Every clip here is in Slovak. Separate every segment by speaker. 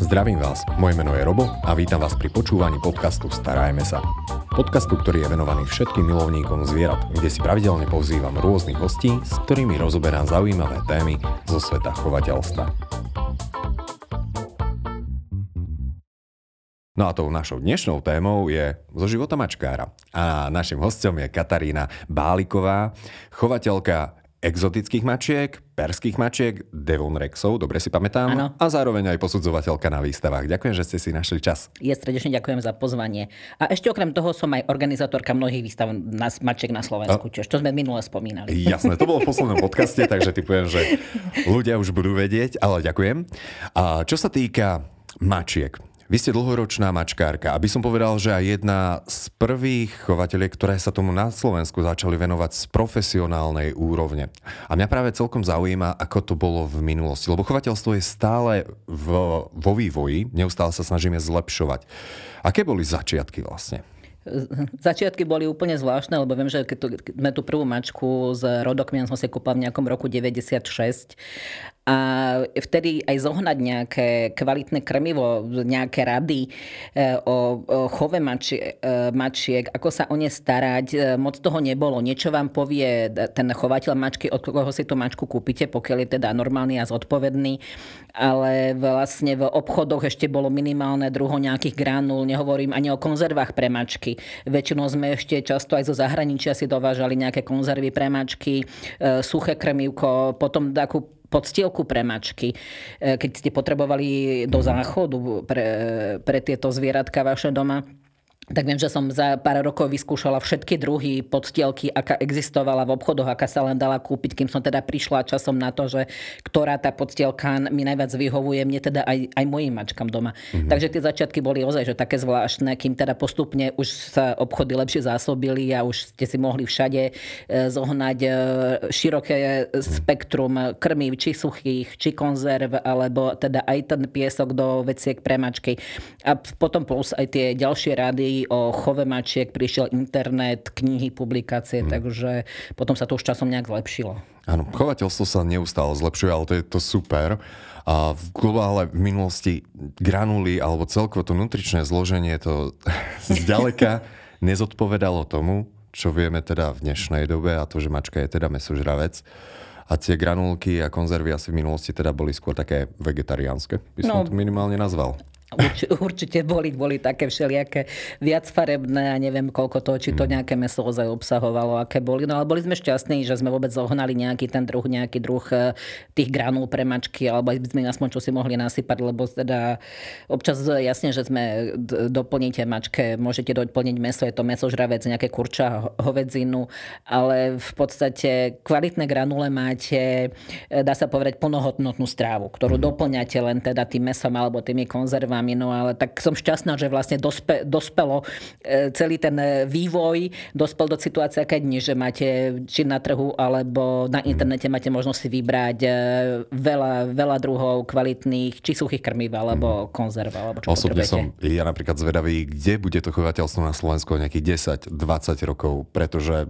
Speaker 1: Zdravím vás, moje meno je Robo a vítam vás pri počúvaní podcastu Starajme sa. Podcastu, ktorý je venovaný všetkým milovníkom zvierat, kde si pravidelne pozývam rôznych hostí, s ktorými rozoberám zaujímavé témy zo sveta chovateľstva. No a tou našou dnešnou témou je zo života mačkára. A našim hostom je Katarína Báliková, chovateľka exotických mačiek, perských mačiek, Devon Rexov, dobre si pamätám,
Speaker 2: ano.
Speaker 1: a zároveň aj posudzovateľka na výstavách. Ďakujem, že ste si našli čas.
Speaker 2: Je srdečne ďakujem za pozvanie. A ešte okrem toho som aj organizátorka mnohých výstav na, mačiek na Slovensku, a... čo sme minule spomínali.
Speaker 1: Jasné, to bolo v poslednom podcaste, takže typujem, že ľudia už budú vedieť, ale ďakujem. A čo sa týka mačiek, vy ste dlhoročná mačkárka. Aby som povedal, že aj jedna z prvých chovateľiek, ktoré sa tomu na Slovensku začali venovať z profesionálnej úrovne. A mňa práve celkom zaujíma, ako to bolo v minulosti. Lebo chovateľstvo je stále v, vo vývoji, neustále sa snažíme zlepšovať. Aké boli začiatky vlastne?
Speaker 2: Začiatky boli úplne zvláštne, lebo viem, že keď sme tú prvú mačku z rodokmien som si kúpal v nejakom roku 96 a vtedy aj zohnať nejaké kvalitné krmivo, nejaké rady e, o, chove e, mačiek, ako sa o ne starať, e, moc toho nebolo. Niečo vám povie ten chovateľ mačky, od koho si tú mačku kúpite, pokiaľ je teda normálny a zodpovedný, ale vlastne v obchodoch ešte bolo minimálne druho nejakých granul, nehovorím ani o konzervách pre mačky. Väčšinou sme ešte často aj zo zahraničia si dovážali nejaké konzervy pre mačky, suché krmivko, potom takú podstielku pre mačky, e, keď ste potrebovali do mhm. záchodu pre, pre tieto zvieratka vaše doma tak viem, že som za pár rokov vyskúšala všetky druhy podstielky, aká existovala v obchodoch, aká sa len dala kúpiť, kým som teda prišla časom na to, že ktorá tá podstielka mi najviac vyhovuje, mne teda aj, aj mojim mačkám doma. Mm-hmm. Takže tie začiatky boli ozaj že také zvláštne, kým teda postupne už sa obchody lepšie zásobili a už ste si mohli všade e, zohnať e, široké spektrum krmív, či suchých, či konzerv, alebo teda aj ten piesok do veciek pre mačky. A potom plus aj tie ďalšie rady o chove mačiek, prišiel internet, knihy, publikácie, hmm. takže potom sa to už časom nejak zlepšilo.
Speaker 1: Áno, chovateľstvo sa neustále zlepšuje, ale to je to super. A v globále v minulosti granuly alebo celkovo to nutričné zloženie to zďaleka nezodpovedalo tomu, čo vieme teda v dnešnej dobe a to, že mačka je teda mesožravec. A tie granulky a konzervy asi v minulosti teda boli skôr také vegetariánske, by som no, to minimálne nazval.
Speaker 2: Urč, určite boli, boli také všelijaké viac farebné a neviem koľko toho, či to mm. nejaké meso ozaj obsahovalo, aké boli. No ale boli sme šťastní, že sme vôbec zohnali nejaký ten druh, nejaký druh e, tých granul pre mačky, alebo by sme aspoň čo si mohli nasypať, lebo teda občas jasne, že sme doplníte mačke, môžete doplniť meso, je to mesožravec, nejaké kurča, hovedzinu, ale v podstate kvalitné granule máte, e, dá sa povedať, plnohodnotnú strávu, ktorú mm. doplňate len teda tým mesom alebo tými konzervami nami, no ale tak som šťastná, že vlastne dospe, dospelo e, celý ten e, vývoj, dospel do situácie, keď dni, že máte či na trhu alebo na internete máte možnosť si vybrať e, veľa, veľa druhov kvalitných, či suchých krmiv alebo mhm. konzerv, alebo čo
Speaker 1: Osobne som ja napríklad zvedavý, kde bude to chovateľstvo na Slovensku nejakých 10-20 rokov, pretože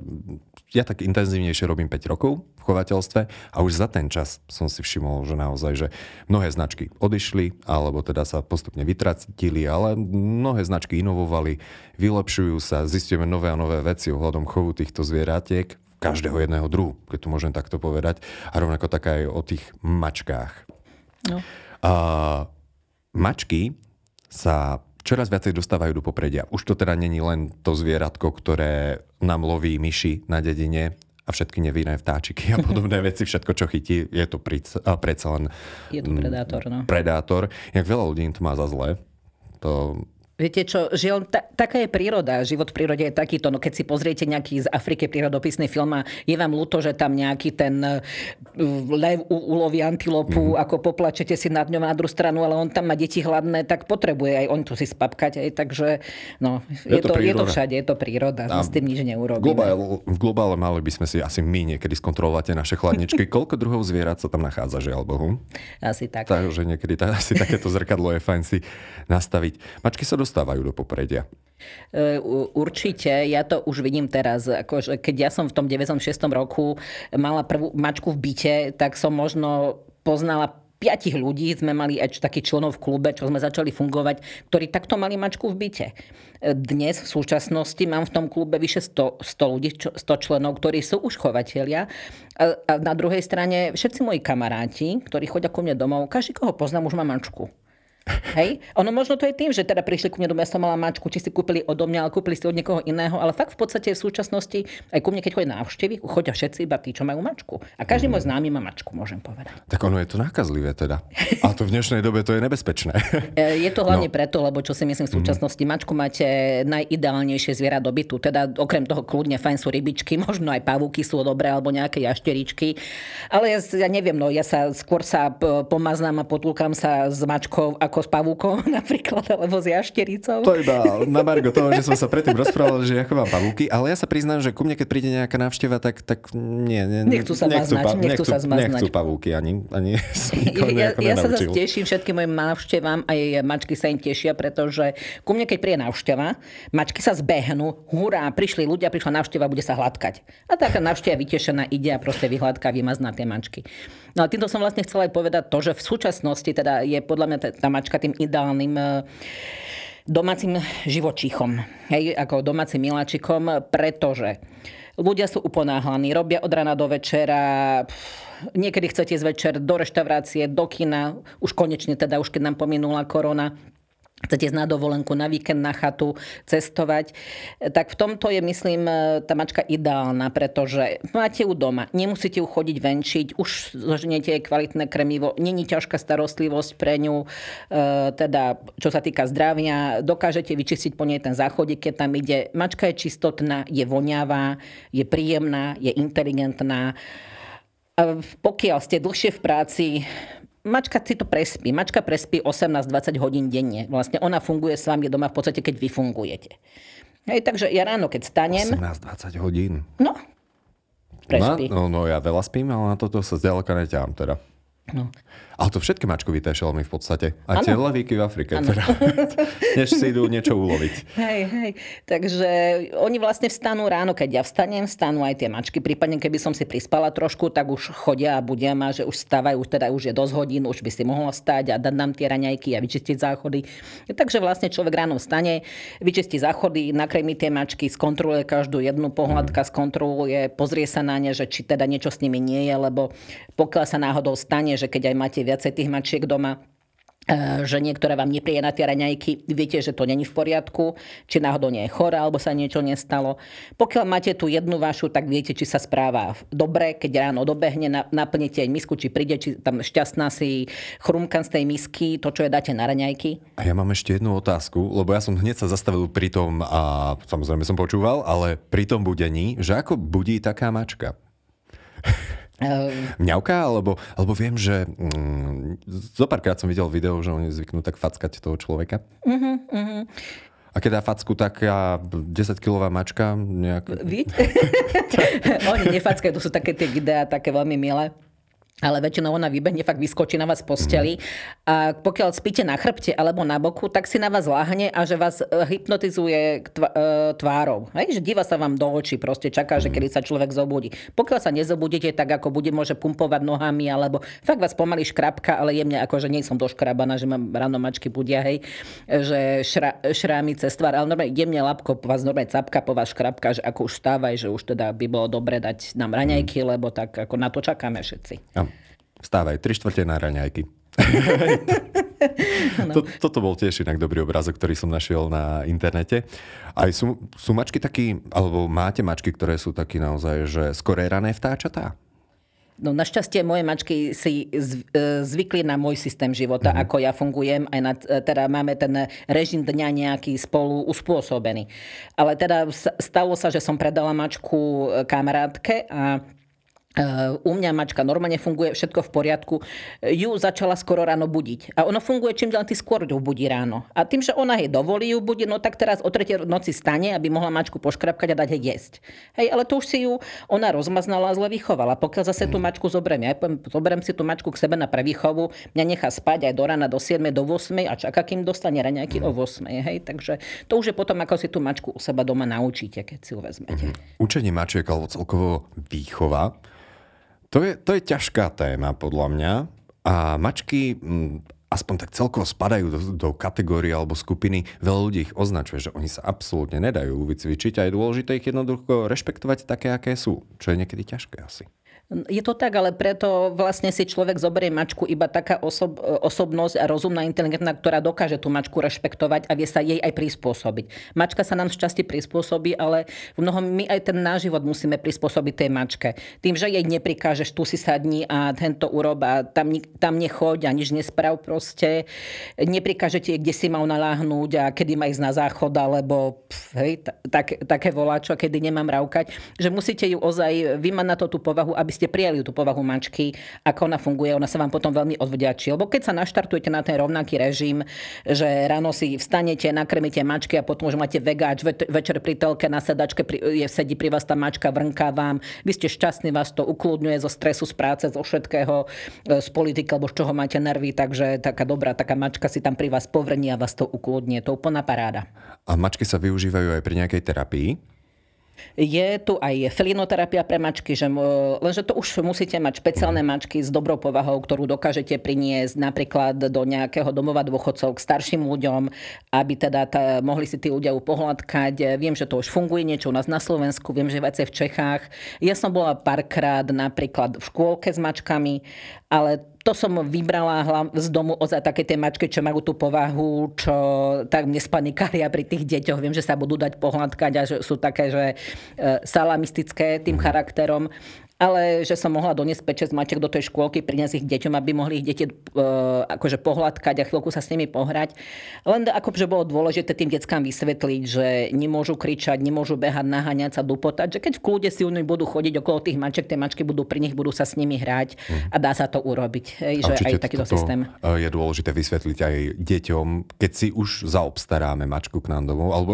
Speaker 1: ja tak intenzívnejšie robím 5 rokov v chovateľstve a už za ten čas som si všimol, že naozaj, že mnohé značky odišli alebo teda sa postupne vytratili, ale mnohé značky inovovali, vylepšujú sa, zistíme nové a nové veci ohľadom chovu týchto zvieratiek, každého jedného druhu, keď to môžem takto povedať. A rovnako tak aj o tých mačkách. No. A, mačky sa čoraz viacej dostávajú do popredia. Už to teda není len to zvieratko, ktoré nám loví myši na dedine a všetky nevinné vtáčiky a podobné veci, všetko, čo chytí, je to predsa len...
Speaker 2: Je to predátor, no.
Speaker 1: Predátor. Jak veľa ľudí to má za zlé. To
Speaker 2: Viete čo, žiaľ, ta, taká je príroda. Život v prírode je takýto. No keď si pozriete nejaký z Afriky prírodopisný film a je vám ľúto, že tam nejaký ten uh, lev uloví antilopu, mm. ako poplačete si nad ňou na druhú stranu, ale on tam má deti hladné, tak potrebuje aj on tu si spapkať. Aj, takže no, je, je, to, to je to všade, je to príroda. A s tým nič neurobíme.
Speaker 1: Globál, v globále mali by sme si asi my niekedy skontrolovať naše chladničky. Koľko druhov zvierat sa tam nachádza, žiaľ Bohu?
Speaker 2: Asi tak.
Speaker 1: Takže niekedy tá, asi takéto zrkadlo je fajn si nastaviť. Mačky sa dostávajú do popredia?
Speaker 2: E, určite, ja to už vidím teraz. Akože keď ja som v tom 96. roku mala prvú mačku v byte, tak som možno poznala piatich ľudí sme mali aj takých členov v klube, čo sme začali fungovať, ktorí takto mali mačku v byte. Dnes v súčasnosti mám v tom klube vyše 100, 100 ľudí, 100 členov, ktorí sú už chovatelia. A, a na druhej strane všetci moji kamaráti, ktorí chodia ku mne domov, každý, koho poznám, už má mačku. Hej? Ono možno to je tým, že teda prišli ku mne do som mala mačku, či si kúpili odo mňa, ale kúpili si od niekoho iného, ale fakt v podstate v súčasnosti aj ku mne, keď chodia návštevy, chodia všetci iba tí, čo majú mačku. A každý mm. môj známy má mačku, môžem povedať.
Speaker 1: Tak ono je to nákazlivé teda. A to v dnešnej dobe to je nebezpečné.
Speaker 2: E, je to hlavne no. preto, lebo čo si myslím v súčasnosti, mm. mačku máte najideálnejšie zviera do bytu. Teda okrem toho kľudne fajn sú rybičky, možno aj pavúky sú dobré, alebo nejaké jašteričky. Ale ja, ja neviem, no ja sa skôr sa pomaznám a potulkám sa s mačkou ako s pavúkom napríklad, alebo s jaštericou.
Speaker 1: To iba na margo toho, že som sa predtým rozprával, že ja chovám pavúky, ale ja sa priznám, že ku mne, keď príde nejaká návšteva, tak, tak nie, nie,
Speaker 2: nechcú sa nechcú, maznať, pa, nechcú, nechcú, sa zmaznať.
Speaker 1: Nechcú pavúky ani, ani
Speaker 2: ja, ja sa zase teším všetkým mojim návštevám, aj mačky sa im tešia, pretože ku mne, keď príde návšteva, mačky sa zbehnú, hurá, prišli ľudia, prišla návšteva, bude sa hladkať. A taká návšteva vytešená ide a proste vyhladká, vymazná tie mačky. No a týmto som vlastne chcela aj povedať to, že v súčasnosti teda je podľa mňa tá mačka tým ideálnym e, domácim živočíchom, hej, ako domácim miláčikom, pretože ľudia sú uponáhlaní, robia od rana do večera, niekedy chcete ísť večer do reštaurácie, do kina, už konečne teda, už keď nám pominula korona, chcete ísť na dovolenku, na víkend, na chatu, cestovať, tak v tomto je, myslím, tá mačka ideálna, pretože máte ju doma, nemusíte ju chodiť venčiť, už zožnete jej kvalitné krmivo, není ťažká starostlivosť pre ňu, e, teda čo sa týka zdravia, dokážete vyčistiť po nej ten záchodík, keď tam ide. Mačka je čistotná, je voňavá, je príjemná, je inteligentná. Pokiaľ ste dlhšie v práci, Mačka si to prespí. Mačka prespí 18-20 hodín denne. Vlastne ona funguje s vami doma v podstate, keď vy fungujete. Hej, takže ja ráno, keď stanem...
Speaker 1: 18-20 hodín?
Speaker 2: No,
Speaker 1: prespí. No, no, ja veľa spím, ale na toto sa zďaleka neťám teda. No. Ale to všetky mačkovité šelmy v podstate. A tie levíky v Afrike. Teda, než si idú niečo uloviť.
Speaker 2: Hej, hej. Takže oni vlastne vstanú ráno, keď ja vstanem, vstanú aj tie mačky. Prípadne, keby som si prispala trošku, tak už chodia a budia ma, že už stávajú, teda už je dosť hodín, už by si mohla stať a dať nám tie raňajky a vyčistiť záchody. Takže vlastne človek ráno vstane, vyčistí záchody, nakremí tie mačky, skontroluje každú jednu pohľadka, skontroluje, pozrie sa na ne, že či teda niečo s nimi nie je, lebo pokiaľ sa náhodou stane, že keď aj máte viacej tých mačiek doma, e, že niektoré vám neprije na tie raňajky, viete, že to není v poriadku, či náhodou nie je chore, alebo sa niečo nestalo. Pokiaľ máte tú jednu vašu, tak viete, či sa správa dobre, keď ráno dobehne, naplníte aj misku, či príde, či tam šťastná si chrumkan z tej misky, to, čo je dáte na raňajky.
Speaker 1: A ja mám ešte jednu otázku, lebo ja som hneď sa zastavil pri tom, a samozrejme som počúval, ale pri tom budení, že ako budí taká mačka? Ehm. Mňauka? Alebo, alebo viem, že mm, zo párkrát som videl video, že oni zvyknú tak fackať toho človeka. Uh-huh, uh-huh. A keď dá facku taká 10-kilová mačka nejak...
Speaker 2: Vy? oni nefackajú, to sú také tie videá, také veľmi milé ale väčšinou ona vybehne, fakt vyskočí na vás posteli a pokiaľ spíte na chrbte alebo na boku, tak si na vás láhne a že vás e, hypnotizuje e, tvárou. Hej? Že díva sa vám do očí, proste čaká, že kedy sa človek zobudí. Pokiaľ sa nezobudíte, tak ako bude, môže pumpovať nohami alebo fakt vás pomaly škrapka, ale jemne ako, že nie som doškrabaná, že mám ráno mačky budia, hej, že šra, šrámy cez tvár, ale normálne jemne labko vás normálne capka po vás škrapka, že ako už stávaj, že už teda by bolo dobre dať nám raňajky, lebo tak ako na to čakáme všetci.
Speaker 1: Ja. Vstávaj, tri štvrte na raňajky. to, toto bol tiež inak dobrý obrázok, ktorý som našiel na internete. Aj sú, sú mačky takí, alebo máte mačky, ktoré sú takí naozaj, že skoré rané vtáčatá?
Speaker 2: No našťastie moje mačky si e, zvykli na môj systém života, mm-hmm. ako ja fungujem, aj na, e, teda máme ten režim dňa nejaký spolu uspôsobený. Ale teda stalo sa, že som predala mačku e, kamarátke a u mňa mačka normálne funguje, všetko v poriadku. Ju začala skoro ráno budiť. A ono funguje čím ďalej, skôr ju budí ráno. A tým, že ona jej dovolí ju budiť, no tak teraz o tretej noci stane, aby mohla mačku poškrapkať a dať jej jesť. Hej, ale to už si ju ona rozmaznala a zle vychovala. Pokiaľ zase tú mačku zoberiem, ja poviem, zoberiem si tú mačku k sebe na prevýchovu, mňa nechá spať aj do rána do 7, do 8 a čaká, kým dostane raňajky o 8. Hej, takže to už je potom, ako si tú mačku u seba doma naučíte, keď si ju vezmete.
Speaker 1: Mm-hmm. Učenie mačiek alebo celkovo výchova to je, to je ťažká téma podľa mňa, A mačky aspoň tak celkovo spadajú do, do kategórie alebo skupiny, veľa ľudí ich označuje, že oni sa absolútne nedajú vycvičiť a je dôležité ich jednoducho rešpektovať také, aké sú, čo je niekedy ťažké asi.
Speaker 2: Je to tak, ale preto vlastne si človek zoberie mačku iba taká osob, osobnosť a rozumná, inteligentná, ktorá dokáže tú mačku rešpektovať a vie sa jej aj prispôsobiť. Mačka sa nám šťastie prispôsobí, ale v mnohom my aj ten náš život musíme prispôsobiť tej mačke. Tým, že jej neprikážeš, tu si sadni a tento urob a tam, tam nechoď a nič nesprav proste. Neprikážete jej, kde si mal naláhnúť a kedy má ísť na záchod, alebo pf, hej, tak, také voláčo, kedy nemám rávkať. Že musíte ju ozaj vymať na to tú povahu, aby ste prijali tú povahu mačky, ako ona funguje, ona sa vám potom veľmi odvďačí. Lebo keď sa naštartujete na ten rovnaký režim, že ráno si vstanete, nakrmíte mačky a potom už máte vegáč, večer pri telke na sedačke je, sedí pri vás tá mačka, vrnká vám, vy ste šťastní, vás to ukludňuje zo stresu, z práce, zo všetkého, e, z politiky, alebo z čoho máte nervy, takže taká dobrá, taká mačka si tam pri vás povrní a vás to ukludňuje. To úplná paráda.
Speaker 1: A mačky sa využívajú aj pri nejakej terapii?
Speaker 2: Je tu aj felinoterapia pre mačky, že, lenže to už musíte mať špeciálne mačky s dobrou povahou, ktorú dokážete priniesť napríklad do nejakého domova dôchodcov k starším ľuďom, aby teda tá, mohli si tí ľudia upohľadkať. Viem, že to už funguje niečo u nás na Slovensku, viem, že viacej v Čechách. Ja som bola párkrát napríklad v škôlke s mačkami, ale to som vybrala z domu ozaj také tie mačky, čo majú tú povahu, čo tak nespanikária pri tých deťoch. Viem, že sa budú dať pohľadkať a že sú také, že e, salamistické tým charakterom ale že som mohla doniesť 5-6 mačiek do tej škôlky, priniesť ich deťom, aby mohli ich deti uh, akože pohľadkať a chvíľku sa s nimi pohrať. Len akože bolo dôležité tým deckám vysvetliť, že nemôžu kričať, nemôžu behať, naháňať sa, dupotať, že keď v kľude si oni budú chodiť okolo tých mačiek, tie mačky budú pri nich, budú sa s nimi hrať a dá sa to urobiť. Hej, že aj takýto systém.
Speaker 1: Je dôležité vysvetliť aj deťom, keď si už zaobstaráme mačku k nám domov, alebo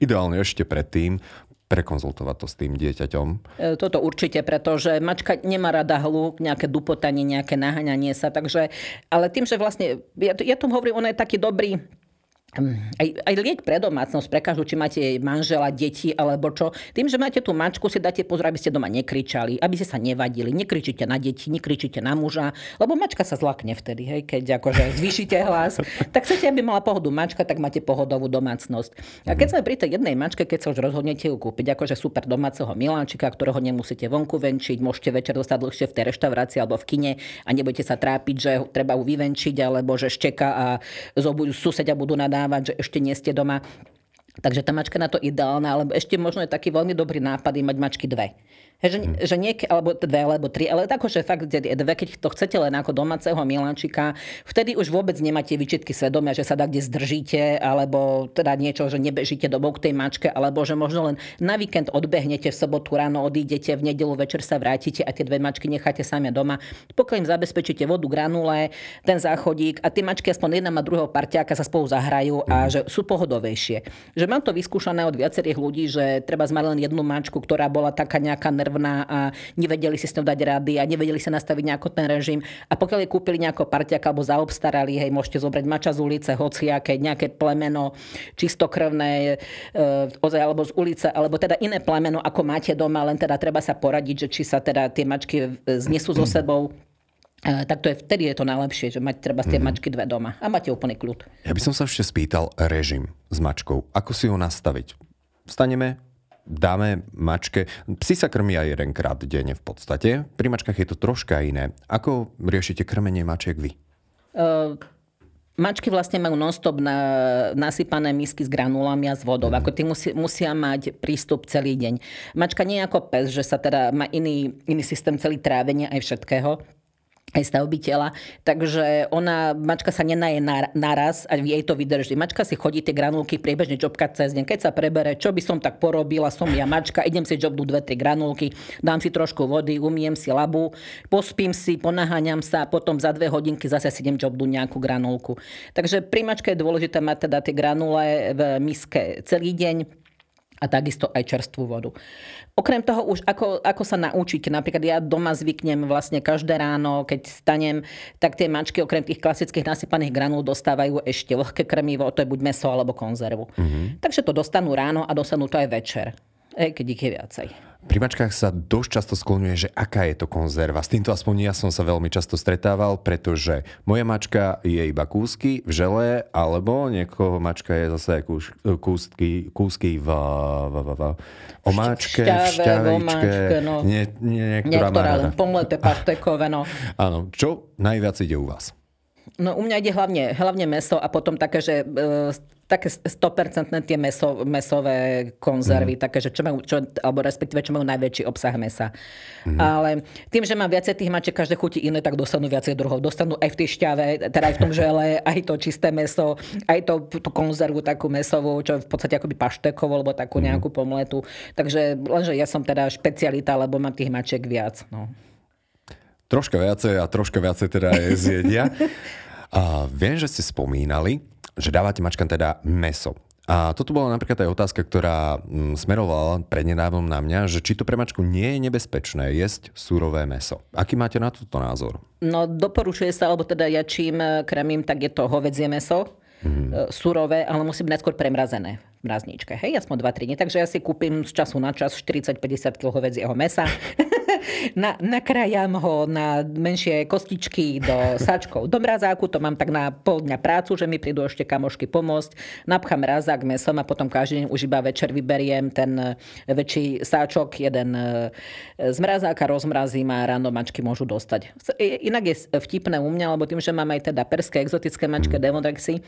Speaker 1: ideálne ešte predtým, prekonzultovať to s tým dieťaťom?
Speaker 2: E, toto určite, pretože mačka nemá rada hluk, nejaké dupotanie, nejaké naháňanie sa, takže, ale tým, že vlastne, ja, ja tomu hovorím, on je taký dobrý, aj, aj liek pre domácnosť, pre každú, či máte manžela, deti alebo čo. Tým, že máte tú mačku, si dáte pozor, aby ste doma nekričali, aby ste sa nevadili. Nekričite na deti, nekričite na muža, lebo mačka sa zlakne vtedy, hej, keď akože zvýšite hlas. tak chcete, aby mala pohodu mačka, tak máte pohodovú domácnosť. A keď sme pri tej jednej mačke, keď sa už rozhodnete ju kúpiť, akože super domáceho miláčika, ktorého nemusíte vonku venčiť, môžete večer dostať dlhšie v tej reštaurácii alebo v kine a nebudete sa trápiť, že treba ju vyvenčiť alebo že šteka a zobujú susedia budú nadávať uznávať, že ešte nie ste doma. Takže tá mačka na to ideálna, alebo ešte možno je taký veľmi dobrý nápad mať mačky dve. Že, hmm. že nie, alebo dve, alebo tri, ale tako, že fakt dve, keď to chcete len ako domáceho milančika, vtedy už vôbec nemáte vyčitky svedomia, že sa da kde zdržíte, alebo teda niečo, že nebežíte do k tej mačke, alebo že možno len na víkend odbehnete v sobotu ráno, odídete, v nedelu večer sa vrátite a tie dve mačky necháte same doma. Pokiaľ im zabezpečíte vodu, granule, ten záchodík a tie mačky aspoň jedna a druhého parťáka sa spolu zahrajú a hmm. že sú pohodovejšie. Že mám to vyskúšané od viacerých ľudí, že treba zmať len jednu mačku, ktorá bola taká nejaká nervná a nevedeli si s ňou dať rady a nevedeli sa nastaviť nejako ten režim. A pokiaľ jej kúpili nejako parťak alebo zaobstarali, hej, môžete zobrať mača z ulice, hociaké, nejaké plemeno, čistokrvné, e, ozaj, alebo z ulice, alebo teda iné plemeno, ako máte doma, len teda treba sa poradiť, že či sa teda tie mačky znesú so sebou tak to je, vtedy je to najlepšie, že mať treba z tie mm-hmm. mačky dve doma a máte úplný kľud.
Speaker 1: Ja by som sa ešte spýtal režim s mačkou. Ako si ho nastaviť? Vstaneme, dáme mačke, psi sa krmí aj jedenkrát denne v podstate. Pri mačkách je to troška iné. Ako riešite krmenie mačiek vy? Uh,
Speaker 2: Mačky vlastne majú non-stop na, nasypané misky s granulami a s vodou. Mm. Ako tí musí, musia mať prístup celý deň. Mačka nie je ako pes, že sa teda má iný, iný systém celý trávenia aj všetkého aj stavby tela. Takže ona, mačka sa nenaje naraz a jej to vydrží. Mačka si chodí tie granulky priebežne čopkať cez deň. Keď sa prebere, čo by som tak porobila, som ja mačka, idem si jobnúť dve, tri granulky, dám si trošku vody, umiem si labu, pospím si, ponaháňam sa a potom za dve hodinky zase si idem jobnúť nejakú granulku. Takže pri mačke je dôležité mať teda tie granule v miske celý deň a takisto aj čerstvú vodu. Okrem toho už ako, ako sa naučiť, napríklad ja doma zvyknem vlastne každé ráno, keď stanem, tak tie mačky okrem tých klasických nasypaných granul dostávajú ešte vlhké krmivo, to je buď meso alebo konzervu. Mm-hmm. Takže to dostanú ráno a dostanú to aj večer. Ej, keď ich je viacej.
Speaker 1: Pri mačkách sa dosť často skloňuje, že aká je to konzerva. S týmto aspoň ja som sa veľmi často stretával, pretože moja mačka je iba kúsky v žele, alebo niekoho mačka je zase kúš, kúsky, kúsky v, v, v, v omáčke, v šťavičke.
Speaker 2: no.
Speaker 1: Nie, nie, niektorá,
Speaker 2: Niektorá len pomleté paštekové, no.
Speaker 1: Áno, čo najviac ide u vás?
Speaker 2: No u mňa ide hlavne, hlavne meso a potom také, že e, také 100% tie meso, mesové konzervy, mm. také, že čo majú, čo, alebo respektíve čo majú najväčší obsah mesa. Mm. Ale tým, že mám viacej tých mačiek, každé chutí iné, tak dostanú viacej druhov. Dostanú aj v tej šťave, teda aj v tom žele, aj to čisté meso, aj to, tú konzervu takú mesovú, čo v podstate akoby paštekovú, alebo takú nejakú pomletu. Takže lenže ja som teda špecialita, lebo mám tých mačiek viac. No.
Speaker 1: Troška viacej a troška viacej teda je zjedia. A viem, že ste spomínali, že dávate mačkám teda meso. A toto bola napríklad aj otázka, ktorá mm, smerovala prednedávnom na mňa, že či to pre mačku nie je nebezpečné jesť surové meso. Aký máte na toto názor?
Speaker 2: No doporučuje sa, alebo teda ja čím eh, krmím, tak je to hovedzie meso. Mm. surové, ale musí byť najskôr premrazené v mrazničke. Hej, aspoň 2-3 dní. Takže ja si kúpim z času na čas 40-50 kg hovedzieho mesa. na, nakrájam ho na menšie kostičky do sáčkov do mrazáku. To mám tak na pol dňa prácu, že mi prídu ešte kamošky pomôcť. Napchám mrazák mesom a potom každý deň už iba večer vyberiem ten eh, väčší sáčok, jeden eh, z mrazáka, rozmrazím a ráno mačky môžu dostať. Inak je vtipné u mňa, lebo tým, že mám aj teda perské exotické mačky, Devonrexy,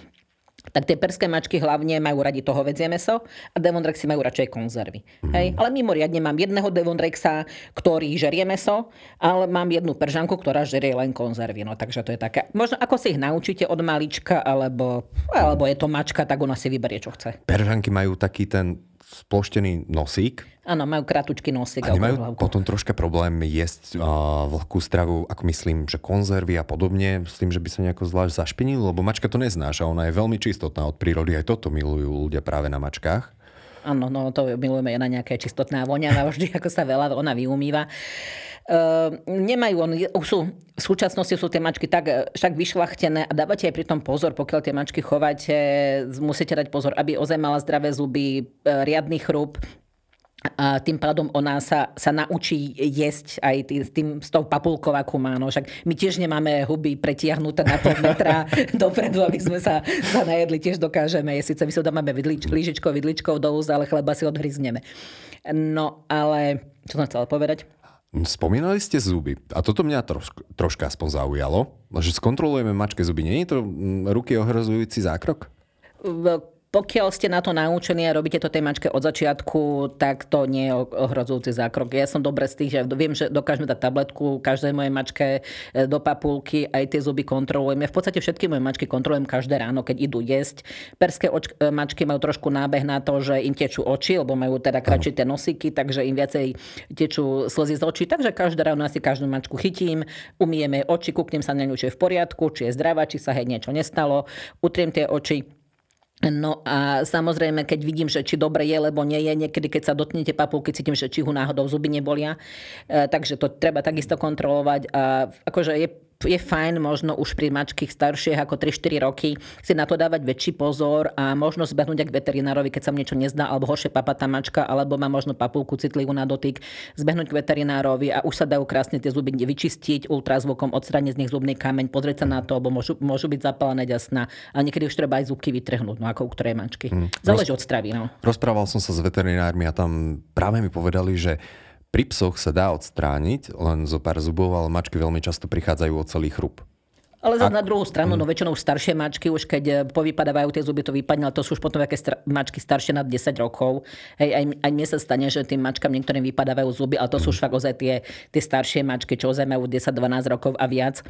Speaker 2: tak tie perské mačky hlavne majú radi to hovedzie meso a Devonrexy majú radšej konzervy. Mm. Hej? Ale mimoriadne mám jedného Devonrexa, ktorý žerie meso, ale mám jednu peržanku, ktorá žerie len konzervy. No, takže to je také. Možno ako si ich naučíte od malička, alebo, alebo je to mačka, tak ona si vyberie, čo chce.
Speaker 1: Peržanky majú taký ten sploštený nosík.
Speaker 2: Áno, majú kratučký nosík.
Speaker 1: A nemajú potom troška problém jesť uh, vlhkú stravu, ako myslím, že konzervy a podobne, s tým, že by sa nejako zvlášť zašpinil, lebo mačka to neznáša, ona je veľmi čistotná od prírody, aj toto milujú ľudia práve na mačkách.
Speaker 2: Áno, no to milujeme na nejaké čistotná voňava, vždy ako sa veľa ona vyumýva. Uh, nemajú, on, sú, v súčasnosti sú tie mačky tak e, však vyšlachtené a dávate aj pri tom pozor, pokiaľ tie mačky chovate, musíte dať pozor, aby ozaj mala zdravé zuby, e, riadny chrup, a tým pádom ona sa, sa naučí jesť aj tý, s, tým, s tou papulkou, akú má. No, však my tiež nemáme huby pretiahnuté na pol metra dopredu, aby sme sa, sa najedli. Tiež dokážeme jesť. Sice my si dáme vidlič, lížičkou, vidličkou do úst, ale chleba si odhryzneme. No ale, čo som chcela povedať?
Speaker 1: Spomínali ste zuby a toto mňa troška, troška aspoň zaujalo, že skontrolujeme mačke zuby. Nie je to mm, ruky ohrozujúci zákrok?
Speaker 2: Pokiaľ ste na to naučení a robíte to tej mačke od začiatku, tak to nie je ohrozujúci zákrok. Ja som dobre z tých, že viem, že dokážeme dať tabletku každej mojej mačke e, do papulky, aj tie zuby kontrolujeme. V podstate všetky moje mačky kontrolujem každé ráno, keď idú jesť. Perské oč- e, mačky majú trošku nábeh na to, že im tečú oči, lebo majú teda kratšie tie nosíky, takže im viacej tečú slzy z očí. Takže každé ráno asi každú mačku chytím, umieme oči, kúknem sa na ňu, či je v poriadku, či je zdravá, či sa hej niečo nestalo, utriem tie oči No a samozrejme, keď vidím, že či dobre je, lebo nie je, niekedy keď sa dotknete papulky, cítim, že či ho náhodou zuby nebolia. E, takže to treba takisto kontrolovať. A akože je je fajn možno už pri mačkých starších ako 3-4 roky si na to dávať väčší pozor a možno zbehnúť k veterinárovi, keď sa mu niečo nezdá, alebo horšie papatá mačka, alebo má možno papulku citlivú na dotyk, zbehnúť k veterinárovi a už sa dajú krásne tie zuby vyčistiť ultrazvukom, odstrániť z nich zubný kameň, pozrieť sa na to, lebo môžu, môžu byť zapálené ďasná a niekedy už treba aj zubky vytrhnúť, no ako u ktorej mačky. Hmm. Záleží od stravy. No.
Speaker 1: Rozprával som sa s veterinármi a tam práve mi povedali, že pri psoch sa dá odstrániť len zo pár zubov, ale mačky veľmi často prichádzajú o celý chrup.
Speaker 2: Ale zase na druhú stranu, no väčšinou staršie mačky, už keď e, povypadávajú tie zuby, to vypadne, ale to sú už potom také stra- mačky staršie nad 10 rokov. Hej, aj, aj mne sa stane, že tým mačkám niektorým vypadávajú zuby, ale to sú už fakt ozaj tie, tie staršie mačky, čo ozaj majú 10-12 rokov a viac.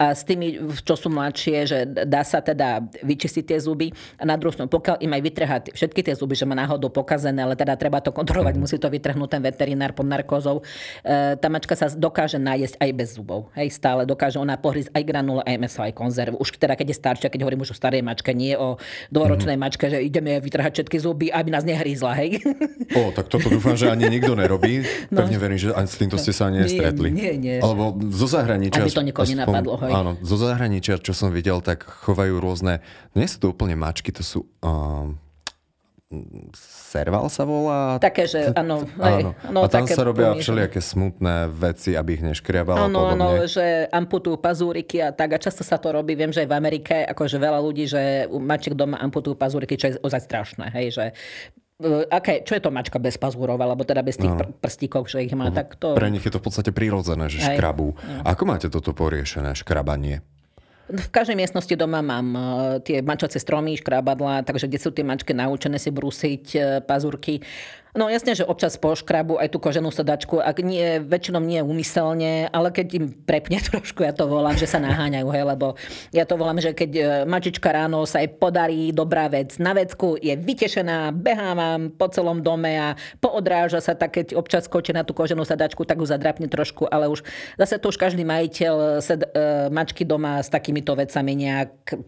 Speaker 2: A s tými, čo sú mladšie, že dá sa teda vyčistiť tie zuby. A na druhú stranu, pokiaľ im aj vytrhá všetky tie zuby, že má náhodou pokazené, ale teda treba to kontrolovať, mm. musí to vytrhnúť ten veterinár pod narkózou, e, tá mačka sa dokáže nájsť aj bez zubov. Hej, stále dokáže ona pohrísť aj granule, aj konzervu. Už teda, keď je staršia, keď hovorím už o starej mačke, nie o dvoročnej mm-hmm. mačke, že ideme vytrhať všetky zuby, aby nás nehrízla, hej.
Speaker 1: O, tak toto dúfam, že ani nikto nerobí. No. Pevne verím, že s týmto ste sa nestretli.
Speaker 2: Nie, nie, nie.
Speaker 1: Alebo zo zahraničia...
Speaker 2: Aby to nikoho aspoň, nenapadlo, hej.
Speaker 1: Áno, zo zahraničia, čo som videl, tak chovajú rôzne... Nie sú to úplne mačky, to sú... Uh, serval sa volá.
Speaker 2: Také, že áno.
Speaker 1: áno.
Speaker 2: No,
Speaker 1: a tam
Speaker 2: také
Speaker 1: sa robia
Speaker 2: pomíš-
Speaker 1: všelijaké smutné veci, aby ich neškriabalo
Speaker 2: Áno, áno, že amputujú pazúriky a tak. A často sa to robí, viem, že aj v Amerike, akože veľa ľudí, že u mačiek doma amputujú pazúriky, čo je ozaj strašné. Hej, že e, aké, čo je to mačka bez pazúrov, alebo teda bez tých pr- prstíkov, že ich má, tak to...
Speaker 1: Pre nich je to v podstate prirodzené, že škrabú. Ako máte toto poriešené, škrabanie?
Speaker 2: V každej miestnosti doma mám e, tie mačacie stromy, škrábadlá, takže kde sú tie mačky naučené si brúsiť e, pazúrky. No jasne, že občas poškrabu aj tú koženú sedačku, ak nie, väčšinou nie úmyselne, ale keď im prepne trošku, ja to volám, že sa naháňajú, hej, lebo ja to volám, že keď e, mačička ráno sa jej podarí dobrá vec na vecku, je vytešená, behá vám po celom dome a poodráža sa, tak keď občas skočí na tú koženú sedačku, tak ju zadrapne trošku, ale už zase to už každý majiteľ sed, e, mačky doma s takýmito vecami nejak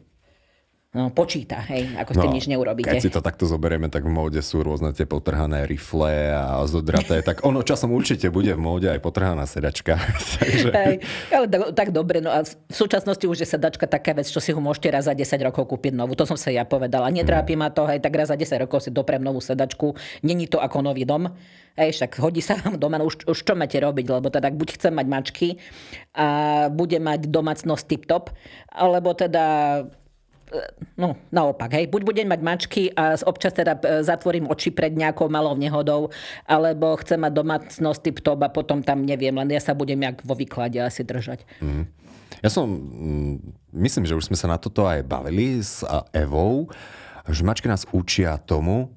Speaker 2: počíta, hej, ako s tým nič neurobíte.
Speaker 1: No, Keď si to takto zoberieme, tak v móde sú rôzne tie potrhané rifle a zodraté. tak ono časom určite bude v móde aj potrhaná sedačka. Takže...
Speaker 2: Hej, ale do, tak dobre, no a v súčasnosti už je sedačka taká vec, čo si ho môžete raz za 10 rokov kúpiť novú. To som sa ja povedala. Netrápi ma to, hej, tak raz za 10 rokov si doprem novú sedačku. Není to ako nový dom. Hej, však hodí sa vám doma, no už, už čo máte robiť, lebo teda buď chcem mať mačky a bude mať domácnosť tip-top, alebo teda no, naopak, hej, buď budem mať mačky a občas teda e, zatvorím oči pred nejakou malou nehodou, alebo chcem mať domácnosť typ top a potom tam neviem, len ja sa budem jak vo výklade asi držať.
Speaker 1: Ja som, mm, myslím, že už sme sa na toto aj bavili s Evou, že mačky nás učia tomu,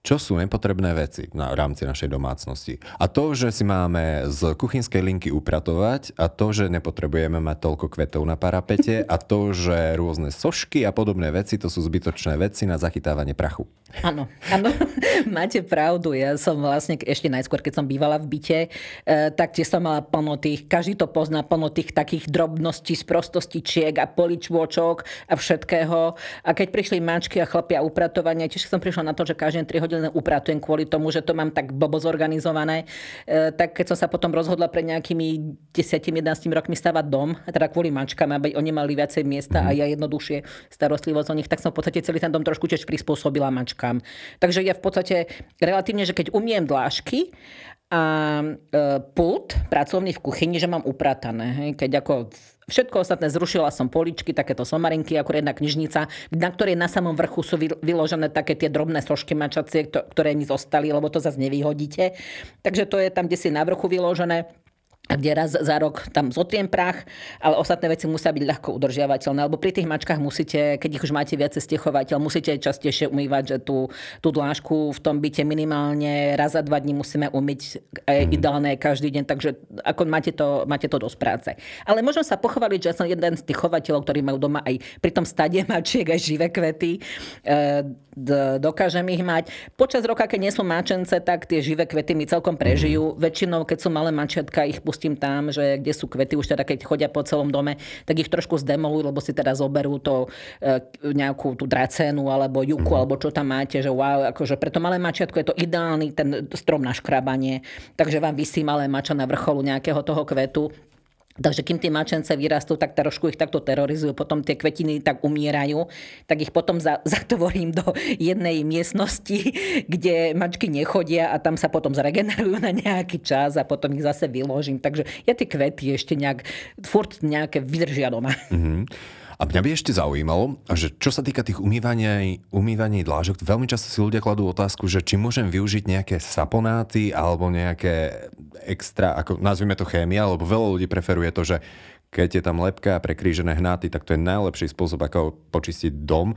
Speaker 1: čo sú nepotrebné veci na, rámci našej domácnosti. A to, že si máme z kuchynskej linky upratovať a to, že nepotrebujeme mať toľko kvetov na parapete a to, že rôzne sošky a podobné veci, to sú zbytočné veci na zachytávanie prachu.
Speaker 2: Áno, áno, máte pravdu. Ja som vlastne ešte najskôr, keď som bývala v byte, e, tak tiež som mala plno tých, každý to pozná, plno tých takých drobností, sprostostičiek a poličôčok a všetkého. A keď prišli mačky a chlapia upratovania, tiež som prišla na to, že každé 3 hodiny upratujem kvôli tomu, že to mám tak blbo zorganizované. E, tak keď som sa potom rozhodla pre nejakými 10-11 rokmi stavať dom, teda kvôli mačkám, aby oni mali viacej miesta a ja jednoduchšie starostlivosť o nich, tak som v podstate celý ten dom trošku tiež prispôsobila mačkám. Takže ja v podstate relatívne, že keď umiem dlášky a e, pult pracovný v kuchyni, že mám upratané. Hej? Keď ako všetko ostatné zrušila som poličky, takéto somarinky, ako jedna knižnica, na ktorej na samom vrchu sú vy- vyložené také tie drobné sošky mačacie, kto- ktoré mi zostali, lebo to zase nevyhodíte. Takže to je tam, kde si na vrchu vyložené kde raz za rok tam zotriem prach, ale ostatné veci musia byť ľahko udržiavateľné. Lebo pri tých mačkách musíte, keď ich už máte viacej stechovateľ, musíte častejšie umývať, že tú, tú dlášku v tom byte minimálne raz za dva dní musíme umyť. Je ideálne každý deň, takže ako máte to, máte to dosť práce. Ale môžem sa pochváliť, že ja som jeden z tých chovateľov, ktorí majú doma aj pri tom stade mačiek aj živé kvety. E, d- dokážem ich mať. Počas roka, keď nie sú máčence, tak tie živé kvety mi celkom prežijú. Väčšinou, keď sú malé mačiatka, ich pustím tam, že kde sú kvety, už teda keď chodia po celom dome, tak ich trošku zdemolujú, lebo si teda zoberú to e, nejakú tú dracénu alebo juku, alebo čo tam máte, že wow, akože pre to malé mačiatko je to ideálny ten strom na škrabanie, takže vám vysí malé mača na vrcholu nejakého toho kvetu. Takže kým tie mačence vyrastú, tak trošku ich takto terorizujú, potom tie kvetiny tak umierajú, tak ich potom za, zatvorím do jednej miestnosti, kde mačky nechodia a tam sa potom zregenerujú na nejaký čas a potom ich zase vyložím. Takže ja tie kvety ešte nejak, furt nejaké vydržia doma.
Speaker 1: A mňa by ešte zaujímalo, že čo sa týka tých umývaní, umývaní dlážok, veľmi často si ľudia kladú otázku, že či môžem využiť nejaké saponáty alebo nejaké extra, ako nazvime to chémia, lebo veľa ľudí preferuje to, že keď je tam lepka a prekrížené hnáty, tak to je najlepší spôsob, ako počistiť dom.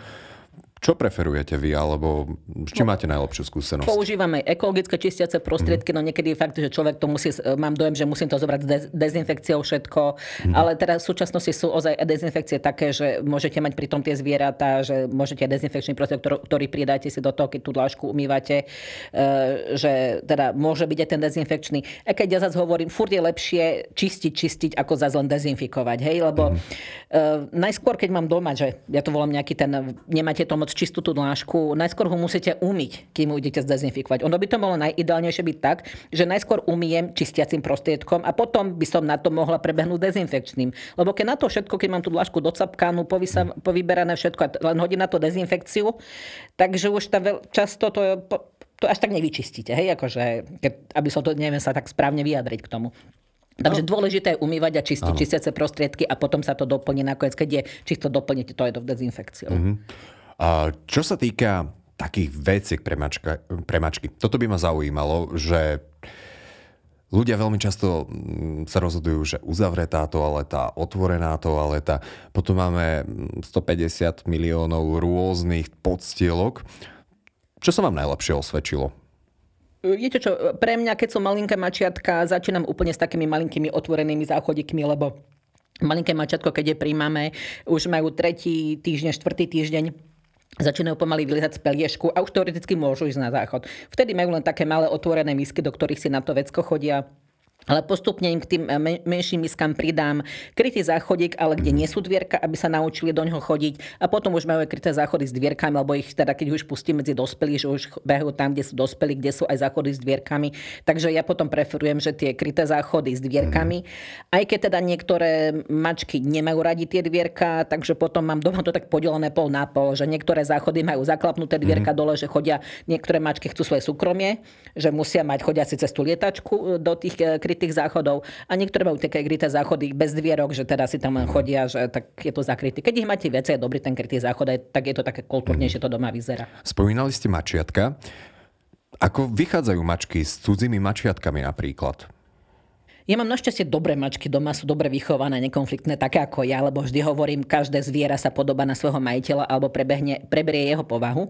Speaker 1: Čo preferujete vy, alebo s čím máte najlepšiu skúsenosť?
Speaker 2: Používame ekologické čistiace prostriedky, no niekedy je fakt, že človek to musí, mám dojem, že musím to zobrať s dez- dezinfekciou všetko, ale teraz v súčasnosti sú ozaj dezinfekcie také, že môžete mať pri tom tie zvieratá, že môžete dezinfekčný prostriedok, ktorý, ktorý pridáte si do toho, keď tú dlášku umývate, e, že teda môže byť aj ten dezinfekčný. A keď ja zase hovorím, furt je lepšie čistiť, čistiť, ako zase len dezinfikovať, hej, lebo e, najskôr, keď mám doma, že ja to volám nejaký ten, nemáte to moc čistú tú dlášku, najskôr ho musíte umyť, kým ho idete zdezinfikovať. Ono by to bolo najideálnejšie byť tak, že najskôr umiem čistiacím prostriedkom a potom by som na to mohla prebehnúť dezinfekčným. Lebo keď na to všetko, keď mám tú dlášku docapkanú, povyberané všetko a len hodím na to dezinfekciu, takže už tam veľ, často to, to až tak nevyčistíte, hej, akože, keď, aby som to, neviem sa tak správne vyjadriť k tomu. Takže no. dôležité je umývať a čistiť čistiace prostriedky a potom sa to doplní nakoniec, keď je čisto doplniť to je do dezinfekciou. Uh-huh.
Speaker 1: Čo sa týka takých veciek pre, mačka, pre mačky, toto by ma zaujímalo, že ľudia veľmi často mm, sa rozhodujú, že uzavretá toaleta, otvorená toaleta, potom máme 150 miliónov rôznych podstielok. Čo sa vám najlepšie osvedčilo?
Speaker 2: Viete čo, pre mňa, keď som malinká mačiatka, začínam úplne s takými malinkými otvorenými záchodikmi, lebo malinké mačiatko, keď je príjmame, už majú tretí týždeň, štvrtý týždeň, začínajú pomaly vylizať z peliešku a už teoreticky môžu ísť na záchod. Vtedy majú len také malé otvorené misky, do ktorých si na to vecko chodia ale postupne im k tým eh, menším miskám pridám krytý záchodík, ale kde nie sú dvierka, aby sa naučili do ňoho chodiť. A potom už majú kryté záchody s dvierkami, alebo ich teda, keď už pustím medzi dospelí, že už behajú tam, kde sú dospelí, kde sú aj záchody s dvierkami. Takže ja potom preferujem, že tie kryté záchody s dvierkami, mm. aj keď teda niektoré mačky nemajú radi tie dvierka, takže potom mám doma to tak podelené pol na pol, že niektoré záchody majú zaklapnuté dvierka mm. dole, že chodia, niektoré mačky chcú svoje súkromie, že musia mať chodiaci cez tú lietačku do tých eh, krytých záchodov a niektoré majú také kryté záchody bez dvierok, že teda si tam len chodia, že tak je to zakrytý. Keď ich máte viacej, je dobrý ten krytý záchod, tak je to také kultúrnejšie, to doma vyzerá.
Speaker 1: Spomínali ste mačiatka. Ako vychádzajú mačky s cudzími mačiatkami napríklad?
Speaker 2: Ja mám našťastie dobré mačky doma, sú dobre vychované, nekonfliktné, také ako ja, lebo vždy hovorím, každé zviera sa podobá na svojho majiteľa alebo prebehne, preberie jeho povahu.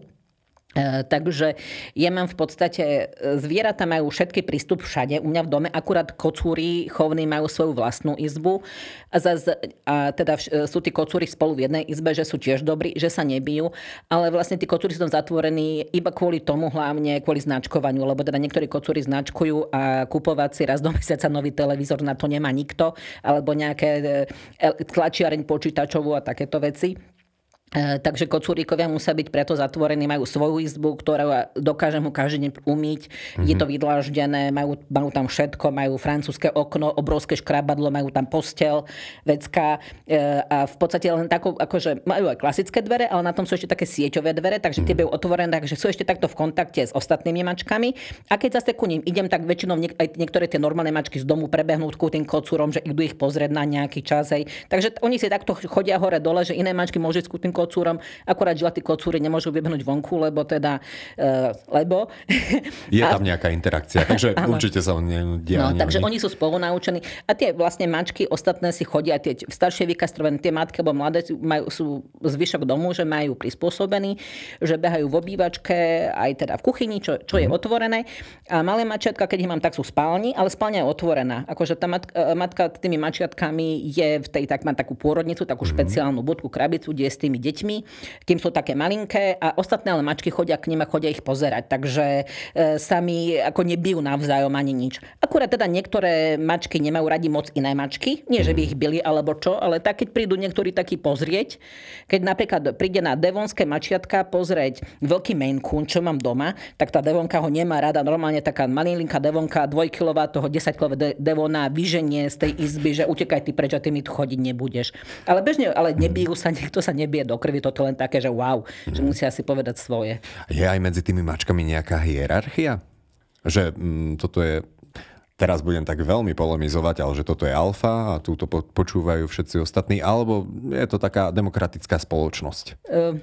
Speaker 2: E, takže ja mám v podstate, e, zvieratá majú všetky prístup všade. U mňa v dome akurát kocúry chovní majú svoju vlastnú izbu. A, zaz, a teda vš, e, sú tí kocúry spolu v jednej izbe, že sú tiež dobrí, že sa nebijú. Ale vlastne tí kocúry sú tam zatvorení iba kvôli tomu, hlavne kvôli značkovaniu. Lebo teda niektorí kocúry značkujú a kupovať si raz do mesiaca nový televízor na to nemá nikto. Alebo nejaké tlačiareň počítačovú a takéto veci. E, takže kocúrikovia musia byť preto zatvorení, majú svoju izbu, ktorá dokáže mu každý deň umyť. Mm-hmm. Je to vydláždené, majú, majú tam všetko, majú francúzske okno, obrovské škrabadlo, majú tam postel, vecka e, a v podstate len takú, akože majú aj klasické dvere, ale na tom sú ešte také sieťové dvere, takže tie mhm. budú otvorené, takže sú ešte takto v kontakte s ostatnými mačkami. A keď zase ku ním idem, tak väčšinou niek- aj niektoré tie normálne mačky z domu prebehnú ku tým kocúrom, že idú ich pozrieť na nejaký čas. Hej. Takže oni si takto chodia hore dole, že iné mačky môžu ísť ku tým kocúrom, akurát žlatí kocúry nemôžu vybehnúť vonku, lebo teda, uh, lebo...
Speaker 1: Je a, tam nejaká interakcia, takže áno. určite sa on nedia.
Speaker 2: No, takže oni sú spolu naučení a tie vlastne mačky ostatné si chodia, tie staršie vykastrované, tie matky alebo mladé majú, sú zvyšok domu, že majú prispôsobený, že behajú v obývačke, aj teda v kuchyni, čo, čo je mm. otvorené. A malé mačiatka, keď ich mám, tak sú spálni, ale spálňa je otvorená. Akože tá matka, e, matka s tými mačiatkami je v tej, tak má takú pôrodnicu, takú mm. špeciálnu budku, krabicu, kde je s tými deťmi deťmi, kým sú také malinké a ostatné ale mačky chodia k nim a chodia ich pozerať, takže e, sami ako nebijú navzájom ani nič. Akurát teda niektoré mačky nemajú radi moc iné mačky, nie že by ich byli alebo čo, ale tak keď prídu niektorí takí pozrieť, keď napríklad príde na devonské mačiatka pozrieť veľký Maine Coon, čo mám doma, tak tá devonka ho nemá rada, normálne taká malinká devonka, dvojkilová toho 10 kg devona vyženie z tej izby, že utekaj ty preč a ty mi tu chodiť nebudeš. Ale bežne, ale nebijú sa, niekto sa nebije do krvi, toto len také, že wow, mm. že mhm. musia si povedať svoje.
Speaker 1: Je aj medzi tými mačkami nejaká hierarchia? Že mm, toto je teraz budem tak veľmi polemizovať, ale že toto je alfa a túto počúvajú všetci ostatní, alebo je to taká demokratická spoločnosť? Uh,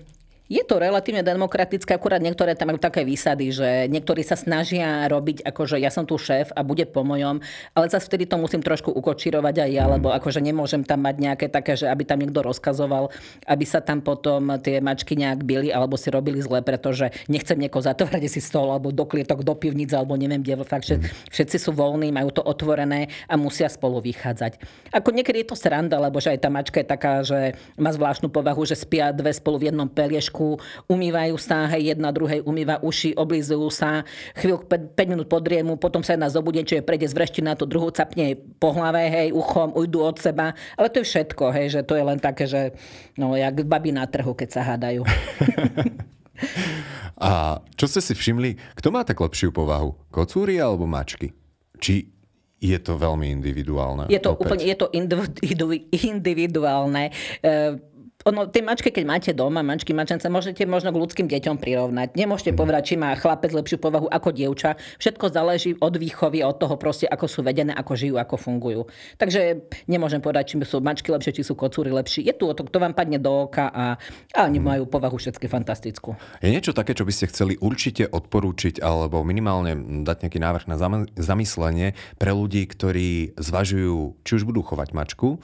Speaker 2: je to relatívne demokratické, akurát niektoré tam majú také výsady, že niektorí sa snažia robiť, ako že ja som tu šéf a bude po mojom, ale zase vtedy to musím trošku ukočirovať aj ja, mm. lebo akože nemôžem tam mať nejaké také, že aby tam niekto rozkazoval, aby sa tam potom tie mačky nejak byli alebo si robili zle, pretože nechcem niekoho zatvárať si stôl alebo do klietok, do pivnice alebo neviem kde. Fakt, že mm. všetci sú voľní, majú to otvorené a musia spolu vychádzať. Ako niekedy je to sranda, lebo že aj tá mačka je taká, že má zvláštnu povahu, že spia dve spolu v jednom peliešku mačku, umývajú sa, hej, jedna druhej umýva uši, oblizujú sa, chvíľku 5, 5 minút podriemu, potom sa jedna zobudie, čo je prejde z vrešti na tú druhú, capne po hlave, hej, uchom, ujdu od seba. Ale to je všetko, hej, že to je len také, že no, jak babi na trhu, keď sa hádajú.
Speaker 1: A čo ste si všimli, kto má tak lepšiu povahu? Kocúry alebo mačky? Či je to veľmi individuálne?
Speaker 2: Je to opäť? úplne je to individuálne. E, ono, tie mačky, keď máte doma, mačky, mačence, môžete možno k ľudským deťom prirovnať. Nemôžete mm. povedať, či má chlapec lepšiu povahu ako dievča. Všetko záleží od výchovy, od toho proste, ako sú vedené, ako žijú, ako fungujú. Takže nemôžem povedať, či sú mačky lepšie, či sú kocúry lepšie. Je tu o to, kto vám padne do oka a, a oni mm. majú povahu všetky fantastickú.
Speaker 1: Je niečo také, čo by ste chceli určite odporúčiť alebo minimálne dať nejaký návrh na zamyslenie pre ľudí, ktorí zvažujú, či už budú chovať mačku,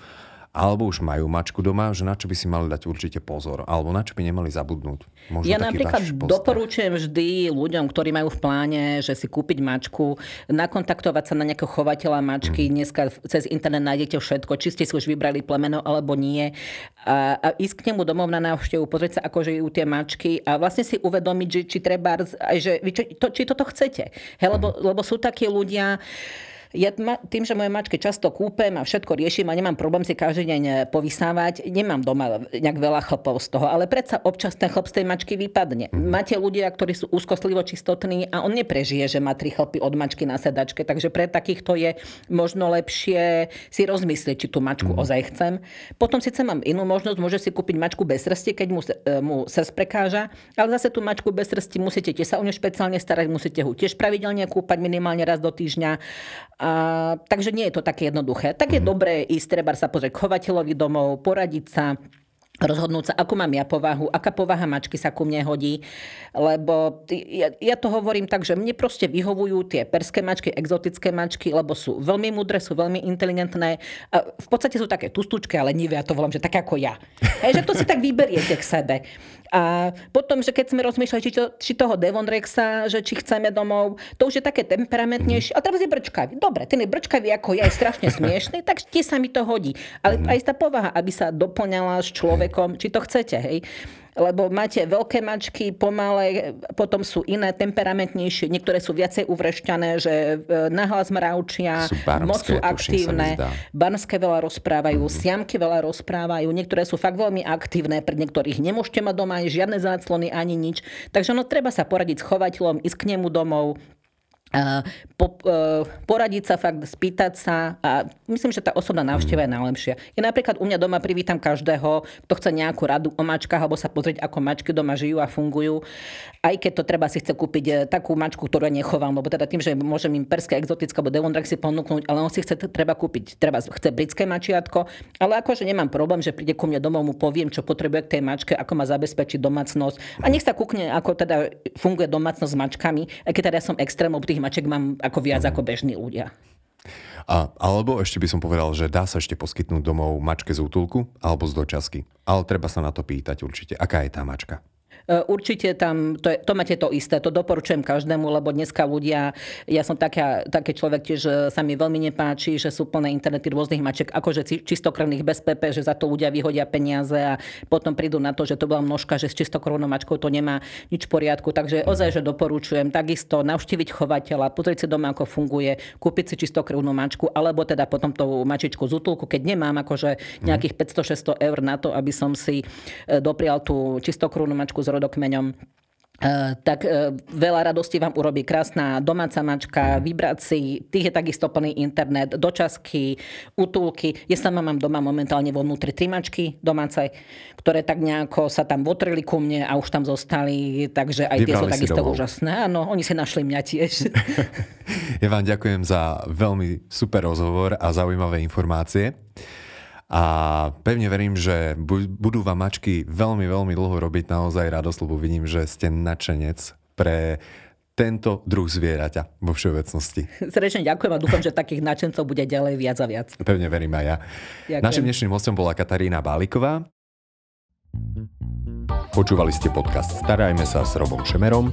Speaker 1: alebo už majú mačku doma, že na čo by si mali dať určite pozor, alebo na čo by nemali zabudnúť.
Speaker 2: Možno ja napríklad doporučujem vždy ľuďom, ktorí majú v pláne, že si kúpiť mačku, nakontaktovať sa na nejakého chovateľa mačky. Mm. Dneska cez internet nájdete všetko, či ste si už vybrali plemeno alebo nie. A, a ísť k nemu domov na návštevu, pozrieť sa, ako žijú tie mačky a vlastne si uvedomiť, že, či treba, aj, že, či, to, či toto chcete. He, lebo, mm. lebo sú takí ľudia, ja tým, že moje mačky často kúpem a všetko riešim a nemám problém si každý deň e, povysávať, nemám doma nejak veľa chlpov z toho, ale predsa občas ten chlp z tej mačky vypadne. Mm. Máte ľudia, ktorí sú úzkostlivo čistotní a on neprežije, že má tri chlpy od mačky na sedačke, takže pre takýchto je možno lepšie si rozmyslieť, či tú mačku mm. ozaj chcem. Potom síce mám inú možnosť, môže si kúpiť mačku bez srsti, keď mu, e, mu srst prekáža, ale zase tú mačku bez srsti musíte tiež sa o ňu špeciálne starať, musíte ho tiež pravidelne kúpať minimálne raz do týždňa a, takže nie je to také jednoduché. Tak je mm-hmm. dobré ísť treba sa pozrieť chovateľovi domov, poradiť sa, rozhodnúť sa, ako mám ja povahu, aká povaha mačky sa ku mne hodí, lebo ja, ja to hovorím tak, že mne proste vyhovujú tie perské mačky, exotické mačky, lebo sú veľmi mudré, sú veľmi inteligentné. A v podstate sú také tustučké, ale nie ja to volám, že tak ako ja. Hej, že to si tak vyberiete k sebe. A potom, že keď sme rozmýšľali, či, to, či toho Devon Rexa, že či chceme domov, to už je také temperamentnejšie. A teraz je brčkavý. Dobre, ten je brčkavý ako ja, je strašne smiešný, tak tie sa mi to hodí. Ale mhm. aj tá povaha, aby sa doplňala s človekom, či to chcete, hej lebo máte veľké mačky, pomalé, potom sú iné, temperamentnejšie, niektoré sú viacej uvrešťané, že e, nahlas mravčia, moc sú aktívne, barnské veľa rozprávajú, mm. siamky veľa rozprávajú, niektoré sú fakt veľmi aktívne, pre niektorých nemôžete mať doma ani žiadne záclony, ani nič. Takže no treba sa poradiť s chovateľom, ísť k nemu domov, po, e, poradiť sa fakt, spýtať sa a myslím, že tá osobná návšteva je najlepšia. Ja napríklad u mňa doma privítam každého, kto chce nejakú radu o mačkách alebo sa pozrieť, ako mačky doma žijú a fungujú. Aj keď to treba si chce kúpiť e, takú mačku, ktorú ja nechovám, lebo teda tým, že môžem im perské, exotické alebo Devondrak si ponúknuť, ale on si chce treba kúpiť, treba chce britské mačiatko, ale akože nemám problém, že príde ku mne domov, mu poviem, čo potrebuje k tej mačke, ako má zabezpečiť domácnosť a nech sa kúkne, ako teda funguje domácnosť s mačkami, aj keď teda ja som extrémov tých maček mám ako viac mm. ako bežní ľudia.
Speaker 1: A, alebo ešte by som povedal, že dá sa ešte poskytnúť domov mačke z útulku alebo z dočasky. Ale treba sa na to pýtať určite, aká je tá mačka.
Speaker 2: E, určite tam, to, je, to máte to isté, to doporučujem každému, lebo dneska ľudia, ja som taká, taký človek tiež, sa mi veľmi nepáči, že sú plné internety rôznych maček, akože čistokrvných bez PP, že za to ľudia vyhodia peniaze a potom prídu na to, že to bola množka, že s čistokrvnou mačkou to nemá nič v poriadku. Takže ozaj, že doporučujem takisto navštíviť chovateľa, pozrieť si doma, ako funguje, kúpiť si čistokrvnú mačku, alebo teda potom tú mačičku z útulku, keď nemám akože nejakých 500-600 eur na to, aby som si e, doprial tú čistokrvnú mačku z rodokmeňom, Uh, tak uh, veľa radosti vám urobí krásna domáca mačka, vybrať si, tých je takisto plný internet, dočasky, útulky. Ja sama mám doma momentálne vo vnútri tri mačky domáce, ktoré tak nejako sa tam votrili ku mne a už tam zostali, takže aj Vybrali tie sú takisto domov. úžasné. Áno, oni si našli mňa tiež.
Speaker 1: ja vám ďakujem za veľmi super rozhovor a zaujímavé informácie. A pevne verím, že budú vám mačky veľmi, veľmi dlho robiť naozaj radosť, lebo vidím, že ste načenec pre tento druh zvieraťa vo všeobecnosti.
Speaker 2: Srdečne ďakujem a dúfam, že takých načencov bude ďalej viac a viac.
Speaker 1: Pevne verím aj ja. Ďakujem. Našim dnešným hostom bola Katarína Báliková. Počúvali ste podcast Starajme sa s Robom Šemerom